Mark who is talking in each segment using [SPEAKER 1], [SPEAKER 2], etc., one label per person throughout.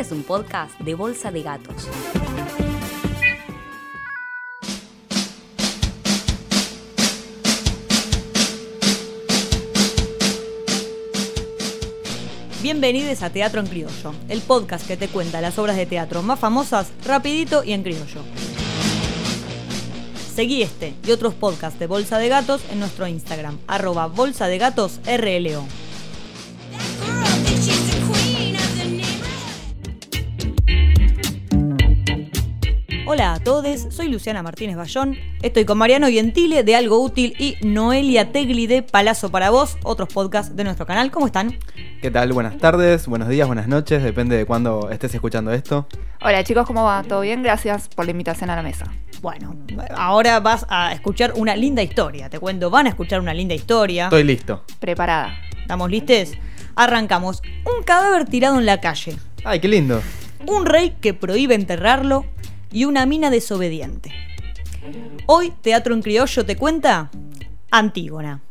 [SPEAKER 1] Este es un podcast de Bolsa de Gatos. Bienvenidos a Teatro en Criollo, el podcast que te cuenta las obras de teatro más famosas rapidito y en criollo. Seguí este y otros podcasts de Bolsa de Gatos en nuestro Instagram, arroba bolsa de gatos RLO. Hola a todos, soy Luciana Martínez Bayón, estoy con Mariano Gentile de Algo Útil y Noelia Tegli de Palazo para Vos, otros podcasts de nuestro canal. ¿Cómo están?
[SPEAKER 2] ¿Qué tal? Buenas tardes, buenos días, buenas noches, depende de cuándo estés escuchando esto.
[SPEAKER 3] Hola chicos, ¿cómo va? ¿Todo bien? Gracias por la invitación a la mesa.
[SPEAKER 1] Bueno, ahora vas a escuchar una linda historia, te cuento, van a escuchar una linda historia.
[SPEAKER 2] Estoy listo.
[SPEAKER 3] Preparada.
[SPEAKER 1] ¿Estamos listos? Arrancamos. Un cadáver tirado en la calle.
[SPEAKER 2] Ay, qué lindo.
[SPEAKER 1] Un rey que prohíbe enterrarlo y una mina desobediente. Hoy Teatro en Criollo te cuenta Antígona.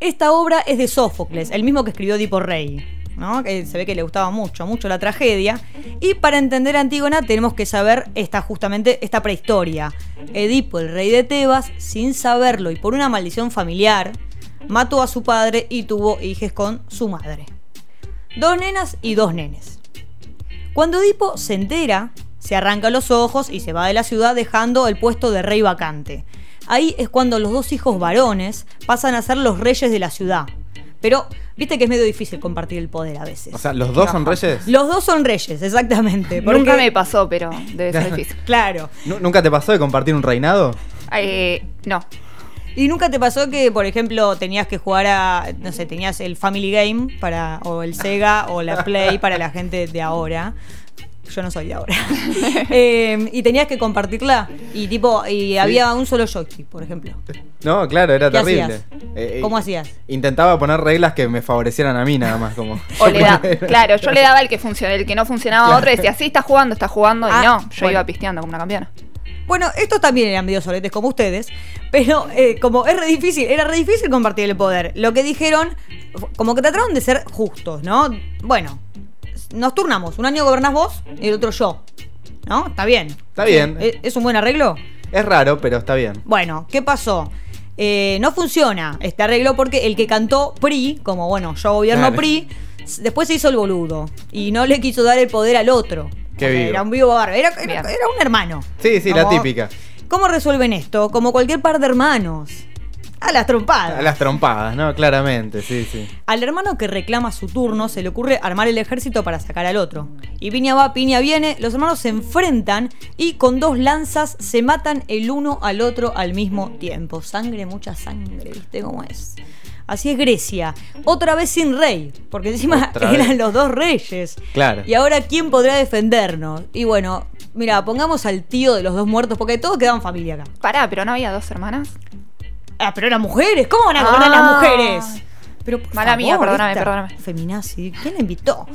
[SPEAKER 1] Esta obra es de Sófocles, el mismo que escribió Edipo Rey, se ve que le gustaba mucho, mucho la tragedia. Y para entender a Antígona tenemos que saber esta, justamente esta prehistoria. Edipo, el rey de Tebas, sin saberlo y por una maldición familiar, mató a su padre y tuvo hijos con su madre. Dos nenas y dos nenes. Cuando Edipo se entera, se arranca los ojos y se va de la ciudad dejando el puesto de rey vacante. Ahí es cuando los dos hijos varones pasan a ser los reyes de la ciudad. Pero viste que es medio difícil compartir el poder a veces.
[SPEAKER 2] O sea, ¿los dos son reyes?
[SPEAKER 1] Los dos son reyes, exactamente.
[SPEAKER 3] Nunca me pasó, pero debe ser difícil.
[SPEAKER 1] Claro.
[SPEAKER 2] ¿Nu- ¿Nunca te pasó de compartir un reinado?
[SPEAKER 3] Eh, no.
[SPEAKER 1] ¿Y nunca te pasó que, por ejemplo, tenías que jugar a, no sé, tenías el Family Game para, o el Sega o la Play para la gente de ahora? Yo no soy de ahora. Eh, y tenías que compartirla y tipo, y había un solo joystick, por ejemplo.
[SPEAKER 2] No, claro, era
[SPEAKER 1] ¿Qué
[SPEAKER 2] terrible.
[SPEAKER 1] hacías?
[SPEAKER 2] Eh, eh,
[SPEAKER 1] ¿Cómo hacías?
[SPEAKER 2] Intentaba poner reglas que me favorecieran a mí nada más, como.
[SPEAKER 3] O le da, claro, yo le daba el que funciona, el que no funcionaba a otro y decía, sí, está jugando, está jugando,
[SPEAKER 1] Ah,
[SPEAKER 3] y no, yo
[SPEAKER 1] bueno.
[SPEAKER 3] iba pisteando como una campeona.
[SPEAKER 1] Bueno, estos también eran medio soletes como ustedes, pero eh, como es re difícil, era re difícil compartir el poder. Lo que dijeron, como que trataron de ser justos, ¿no? Bueno, nos turnamos, un año gobernás vos y el otro yo, ¿no? Está bien.
[SPEAKER 2] Está bien.
[SPEAKER 1] ¿Es, es un buen arreglo?
[SPEAKER 2] Es raro, pero está bien.
[SPEAKER 1] Bueno, ¿qué pasó? Eh, no funciona este arreglo porque el que cantó PRI, como bueno, yo gobierno
[SPEAKER 2] Claro.
[SPEAKER 1] PRI, después se hizo el boludo y no le quiso dar el poder al otro.
[SPEAKER 2] Qué
[SPEAKER 1] Porque
[SPEAKER 2] vivo.
[SPEAKER 1] Era un vivo bárbaro, era, era-
[SPEAKER 3] Bien.
[SPEAKER 1] era un hermano.
[SPEAKER 2] Sí, sí, la típica.
[SPEAKER 1] ¿Cómo resuelven esto? Como cualquier par de hermanos. A las trompadas.
[SPEAKER 2] A las trompadas, ¿no? Claramente, sí, sí.
[SPEAKER 1] Al hermano que reclama su turno se le ocurre armar el ejército para sacar al otro. Y piña va, piña viene, los hermanos se enfrentan y con dos lanzas se matan el uno al otro al mismo tiempo. Sangre, mucha sangre, ¿viste cómo es? Así es Grecia. Otra vez sin rey, porque encima
[SPEAKER 2] Otra
[SPEAKER 1] eran
[SPEAKER 2] vez.
[SPEAKER 1] los dos reyes.
[SPEAKER 2] Claro.
[SPEAKER 1] Y ahora, ¿quién podrá defendernos? Y bueno, mira, pongamos al tío de los dos muertos, porque todos quedaban familia acá.
[SPEAKER 3] Pará, pero no había dos hermanas.
[SPEAKER 1] Ah, pero eran mujeres. ¿Cómo van a gobernar
[SPEAKER 3] Ah.
[SPEAKER 1] las mujeres? Pero por
[SPEAKER 3] Mala mía, perdóname, perdóname.
[SPEAKER 1] Feminazi, ¿quién la invitó?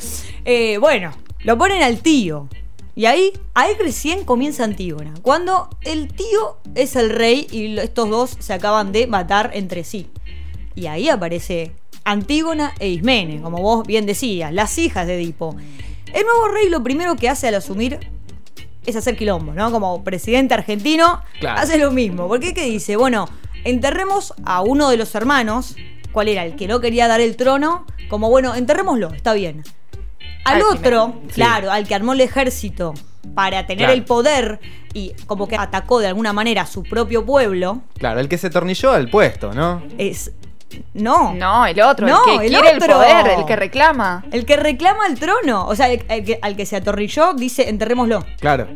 [SPEAKER 1] Eh, bueno, lo ponen al tío. Y ahí, ahí recién comienza Antígona. Cuando el tío es el rey y estos dos se acaban de matar entre sí. Y ahí aparece Antígona e Ismene, como vos bien decías, las hijas de Edipo. El nuevo rey lo primero que hace al asumir es hacer quilombo, ¿no? Como presidente argentino,
[SPEAKER 2] Claro.
[SPEAKER 1] hace lo mismo. Porque ¿qué dice? Bueno, enterremos a uno de los hermanos, ¿cuál era? El que no quería dar el trono, como bueno, enterrémoslo, está bien. Al
[SPEAKER 3] Al
[SPEAKER 1] otro.
[SPEAKER 2] Sí.
[SPEAKER 1] claro, al que armó el ejército para tener
[SPEAKER 2] Claro.
[SPEAKER 1] el poder y como que atacó de alguna manera a su propio pueblo,
[SPEAKER 2] Claro, el que se tornilló al puesto, ¿no?
[SPEAKER 1] es... No.
[SPEAKER 3] No, el otro,
[SPEAKER 1] No,
[SPEAKER 3] el que
[SPEAKER 1] el
[SPEAKER 3] quiere el
[SPEAKER 1] otro.
[SPEAKER 3] poder, el que reclama.
[SPEAKER 1] El que reclama el trono, o sea, el, el que, al que se atorrilló, dice enterrémoslo.
[SPEAKER 2] Claro.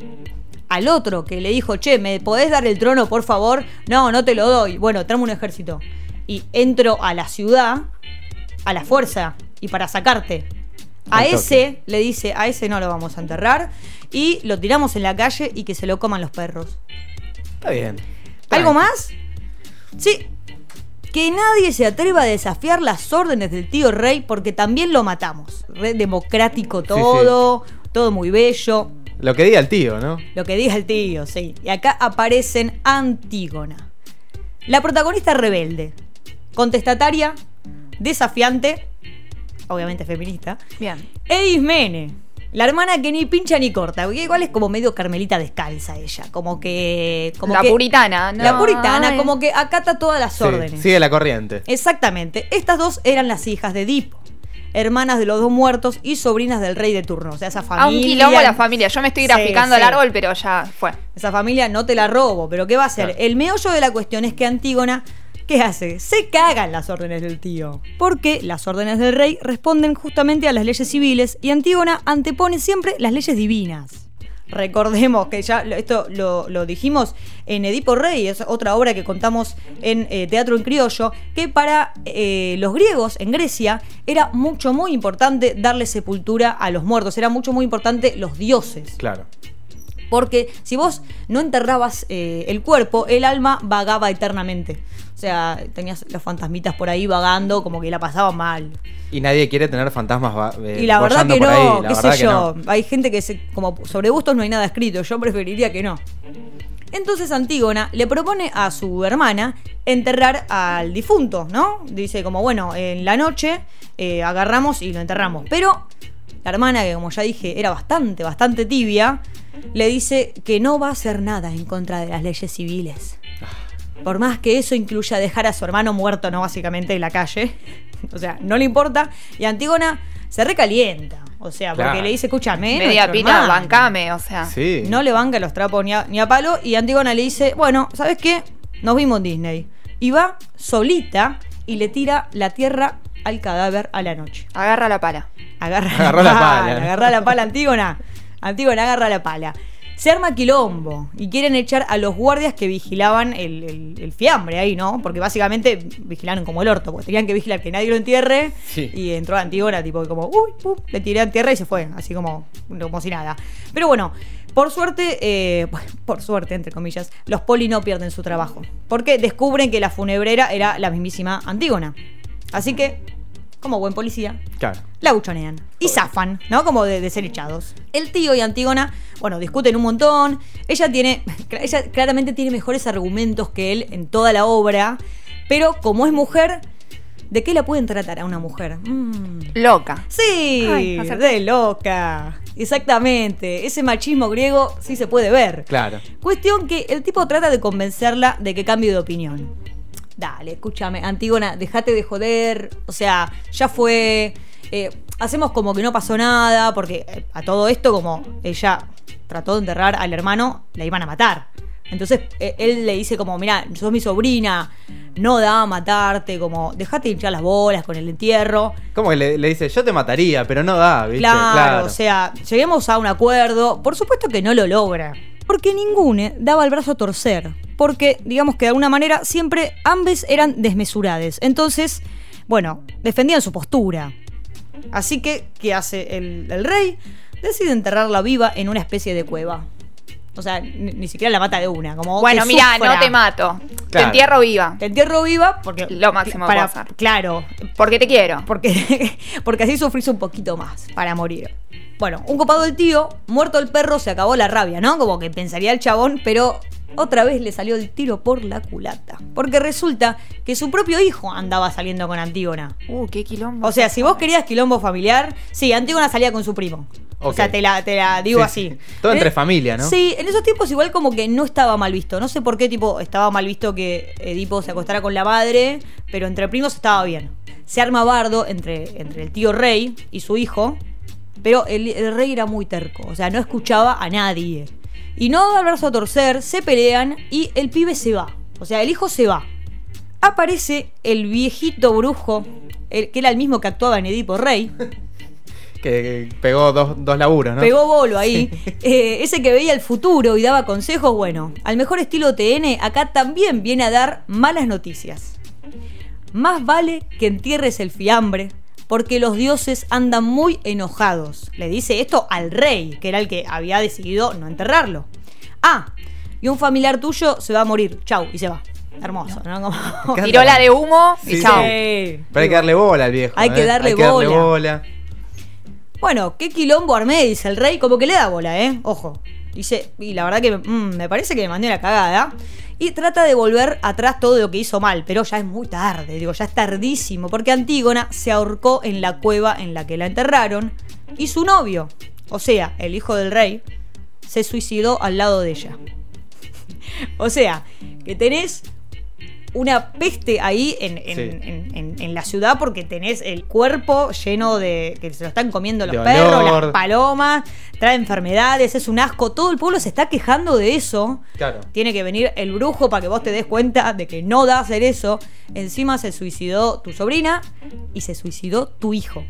[SPEAKER 1] al otro que le dijo, che, ¿me podés dar el trono, por favor? No, no te lo doy. Bueno, tráeme un ejército. Y entro a la ciudad, a la fuerza, y para sacarte. A ese le dice, a ese no lo vamos a enterrar. Y lo tiramos en la calle y que se lo coman los perros.
[SPEAKER 2] Está bien.
[SPEAKER 1] ¿Algo más? Sí. Que nadie se atreva a desafiar las órdenes del tío rey porque también lo matamos. Re democrático todo, todo muy bello.
[SPEAKER 2] Lo que diga el tío, ¿no?
[SPEAKER 1] Lo que diga el tío, sí. Y acá aparecen Antígona. La protagonista rebelde, contestataria, desafiante. obviamente feminista,
[SPEAKER 3] Bien.
[SPEAKER 1] e Ismene, la hermana que ni pincha ni corta, porque igual es como medio carmelita descalza ella, como que... Como
[SPEAKER 3] la
[SPEAKER 1] que-
[SPEAKER 3] puritana, ¿no?
[SPEAKER 1] La puritana,
[SPEAKER 3] Ay.
[SPEAKER 1] como que acata todas las
[SPEAKER 2] Sí,
[SPEAKER 1] órdenes.
[SPEAKER 2] sigue la corriente.
[SPEAKER 1] Exactamente. Estas dos eran las hijas de Edipo, hermanas de los dos muertos y sobrinas del rey de turno. O sea, esa familia.
[SPEAKER 3] A un quilombo la familia. Yo me estoy
[SPEAKER 1] Sí,
[SPEAKER 3] graficando
[SPEAKER 1] sí.
[SPEAKER 3] al árbol, pero ya fue.
[SPEAKER 1] Esa familia no te la robo, pero ¿qué va a hacer?
[SPEAKER 2] Claro.
[SPEAKER 1] El meollo de la cuestión es que Antígona, ¿qué hace? Se cagan las órdenes del tío. Porque las órdenes del rey responden justamente a las leyes civiles y Antígona antepone siempre las leyes divinas. Recordemos que ya esto lo, lo dijimos en Edipo Rey, es otra obra que contamos en eh, Teatro en Criollo, que para eh, los griegos en Grecia era mucho, muy importante darle sepultura a los muertos, era mucho, muy importante los dioses.
[SPEAKER 2] Claro.
[SPEAKER 1] Porque si vos no enterrabas eh, el cuerpo, el alma vagaba eternamente. O sea, tenías los fantasmitas por ahí vagando, como que la pasaban mal.
[SPEAKER 2] Y nadie quiere tener fantasmas eh,
[SPEAKER 1] y la verdad que no, qué sé yo.
[SPEAKER 2] no.
[SPEAKER 1] Hay gente que se, como sobre gustos no hay nada escrito. Yo preferiría que no. Entonces Antígona le propone a su hermana enterrar al difunto, ¿no? Dice como, bueno, en la noche eh, agarramos y lo enterramos. Pero la hermana, que como ya dije, era bastante, bastante tibia, le dice que no va a hacer nada en contra de las leyes civiles. Por más que eso incluya dejar a su hermano muerto, ¿no? Básicamente en la calle. O sea, no le importa. Y Antígona se recalienta. O sea, porque
[SPEAKER 2] Claro.
[SPEAKER 1] le dice, escúchame.
[SPEAKER 3] Media pita,
[SPEAKER 1] hermano".
[SPEAKER 3] bancame, o sea.
[SPEAKER 2] Sí.
[SPEAKER 1] No le banca los trapos ni a, ni a palo. Y Antígona le dice, bueno, ¿sabes qué? Nos vimos en Disney. Y va solita y le tira la tierra al cadáver a la noche.
[SPEAKER 3] Agarra la pala.
[SPEAKER 1] Agarra,
[SPEAKER 2] Agarró la pala.
[SPEAKER 1] Agarra la pala, Antígona. Antígona agarra la pala. Se arma quilombo y quieren echar a los guardias que vigilaban el, el- el fiambre ahí, ¿no? Porque básicamente vigilaron como el orto, porque tenían que vigilar que nadie lo entierre.
[SPEAKER 2] Sí.
[SPEAKER 1] Y entró Antígona, tipo, como, uy, pum, le tiré a tierra y se fue, así como, como si nada. Pero bueno, por suerte, eh, por suerte, entre comillas, los poli no pierden su trabajo. Porque descubren que la funebrera era la mismísima Antígona. Así que, como buen policía,
[SPEAKER 2] Claro.
[SPEAKER 1] la buchonean y zafan, ¿no? Como de, de ser echados. El tío y Antígona, bueno, discuten un montón. Ella tiene, ella claramente tiene mejores argumentos que él en toda la obra, pero como es mujer, ¿de qué la pueden tratar a una mujer? Mm.
[SPEAKER 3] Loca.
[SPEAKER 1] Sí,
[SPEAKER 3] Ay,
[SPEAKER 1] de loca. Exactamente. Ese machismo griego sí se puede ver.
[SPEAKER 2] Claro.
[SPEAKER 1] Cuestión que el tipo trata de convencerla de que cambie de opinión. Dale, escúchame, Antígona, dejate de joder. O sea, ya fue. eh, hacemos como que no pasó nada, porque eh, a todo esto, como ella trató de enterrar al hermano, la iban a matar. Entonces eh, él le dice como, mira, sos mi sobrina, no da a matarte, como, dejate de hinchar las bolas con el entierro.
[SPEAKER 2] Como que le, le dice, yo te mataría, pero no da, ¿viste?
[SPEAKER 1] Claro, o sea, lleguemos a un acuerdo. Por supuesto que no lo logra. Porque ninguno daba el brazo a torcer. Porque, digamos que de alguna manera, siempre ambos eran desmesurades. Entonces, bueno, defendían su postura. Así que, ¿qué hace el, el rey? Decide enterrarla viva en una especie de cueva. O sea, ni, ni siquiera la mata de una. Como
[SPEAKER 3] Bueno,
[SPEAKER 1] que
[SPEAKER 3] mira, no te mato. Te entierro viva.
[SPEAKER 1] Te entierro viva porque.
[SPEAKER 3] Lo máximo
[SPEAKER 1] para,
[SPEAKER 3] hacer.
[SPEAKER 1] Claro,
[SPEAKER 3] Porque te quiero.
[SPEAKER 1] porque, porque así sufrís un poquito más para morir. Bueno, un copado del tío, muerto el perro, se acabó la rabia, ¿no? Como que pensaría el chabón, pero otra vez le salió el tiro por la culata. Porque resulta que su propio hijo andaba saliendo con Antígona.
[SPEAKER 3] Uh, qué quilombo.
[SPEAKER 1] O sea, si vos querías quilombo familiar, sí, Antígona salía con su primo. O sea, te la, te la digo
[SPEAKER 2] Sí,
[SPEAKER 1] así.
[SPEAKER 2] sí. Todo entre familia, ¿no?
[SPEAKER 1] Sí, en esos tiempos igual como que no estaba mal visto. No sé por qué tipo estaba mal visto que Edipo se acostara con la madre, pero entre primos estaba bien. Se arma bardo entre, entre el tío rey y su hijo, pero el, el rey era muy terco, o sea, no escuchaba a nadie. Y no da el brazo a torcer, se pelean y el pibe se va. O sea, el hijo se va. Aparece el viejito brujo, el- que era el mismo que actuaba en Edipo Rey.
[SPEAKER 2] Que, pegó dos, dos laburos, ¿no?
[SPEAKER 1] Pegó bolo ahí. Eh, ese que veía el futuro y daba consejos, bueno, al mejor estilo TN, acá también viene a dar malas noticias. Más vale que entierres el fiambre, porque los dioses andan muy enojados. Le dice esto al rey, que era el que había decidido no enterrarlo. Ah, y un familiar tuyo se va a morir. Chau, y se va. Hermoso, ¿no? Como-
[SPEAKER 3] Tiró la de humo y
[SPEAKER 2] Sí.
[SPEAKER 1] Sí.
[SPEAKER 2] Pero hay que darle bola al viejo.
[SPEAKER 1] Hay que
[SPEAKER 2] ¿eh?
[SPEAKER 1] darle
[SPEAKER 2] hay que darle
[SPEAKER 1] bola.
[SPEAKER 2] bola.
[SPEAKER 1] Bueno, qué quilombo armé, dice el rey, como que le da bola, ¿eh? Ojo. Dice, y la verdad que mm, me parece que me mandé una cagada. y trata de volver atrás todo lo que hizo mal, pero ya es muy tarde, digo, ya es tardísimo, porque Antígona se ahorcó en la cueva en la que la enterraron y su novio, o sea, el hijo del rey, se suicidó al lado de ella. o sea, que tenés una peste ahí en, en-
[SPEAKER 2] Sí.
[SPEAKER 1] en- la ciudad porque tenés el cuerpo lleno de. que se lo están comiendo los
[SPEAKER 2] De
[SPEAKER 1] perros,
[SPEAKER 2] olor.
[SPEAKER 1] las palomas, trae enfermedades, es un asco. Todo el pueblo se está quejando de eso.
[SPEAKER 2] Claro.
[SPEAKER 1] Tiene que venir el brujo para que vos te des cuenta de que no da hacer eso. Encima se suicidó tu sobrina y se suicidó tu hijo.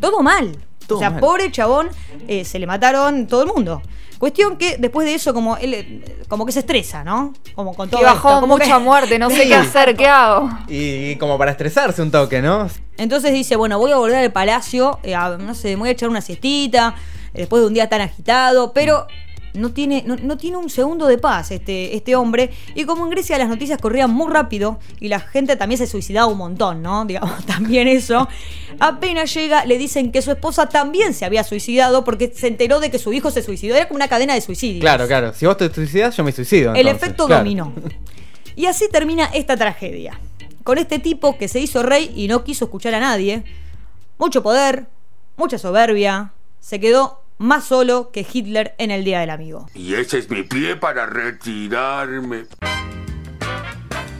[SPEAKER 1] Todo mal.
[SPEAKER 2] Todo
[SPEAKER 1] o sea,
[SPEAKER 2] mal.
[SPEAKER 1] pobre chabón, eh, se le mataron todo el mundo. Cuestión que después de eso, como él, como que se estresa, ¿no? Como con todo
[SPEAKER 3] Y bajó
[SPEAKER 1] esto, como que-
[SPEAKER 3] mucha muerte, no sé
[SPEAKER 2] Sí.
[SPEAKER 3] qué hacer, ¿qué hago?
[SPEAKER 2] Y, como para estresarse un toque, ¿no?
[SPEAKER 1] Entonces dice, bueno, voy a volver al palacio, eh, a- no sé, me voy a echar una siestita, eh, después de un día tan agitado, pero no tiene, no, no tiene un segundo de paz este, este hombre. Y como en Grecia las noticias corrían muy rápido y la gente también se suicidaba un montón, ¿no? Digamos, también eso. Apenas llega, le dicen que su esposa también se había suicidado porque se enteró de que su hijo se suicidó. Era como una cadena de suicidios.
[SPEAKER 2] Claro, claro. Si vos te suicidas, yo me suicido.
[SPEAKER 1] El efecto
[SPEAKER 2] claro.
[SPEAKER 1] dominó. Y así termina esta tragedia. Con este tipo que se hizo rey y no quiso escuchar a nadie. Mucho poder, mucha soberbia. Se quedó más solo que Hitler en el Día del Amigo.
[SPEAKER 4] Y ese es mi pie para retirarme.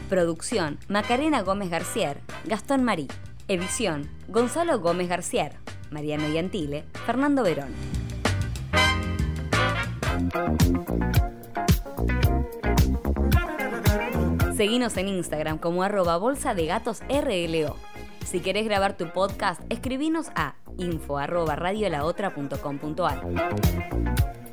[SPEAKER 5] Producción, Macarena Gómez García, Gastón Marí. Edición, Gonzalo Gómez García, Mariano Yantile, Fernando Verón. Seguinos en Instagram como arroba bolsa de gatos RLO. Si querés grabar tu podcast, escribinos a info arroba radiolaotra.com.ar.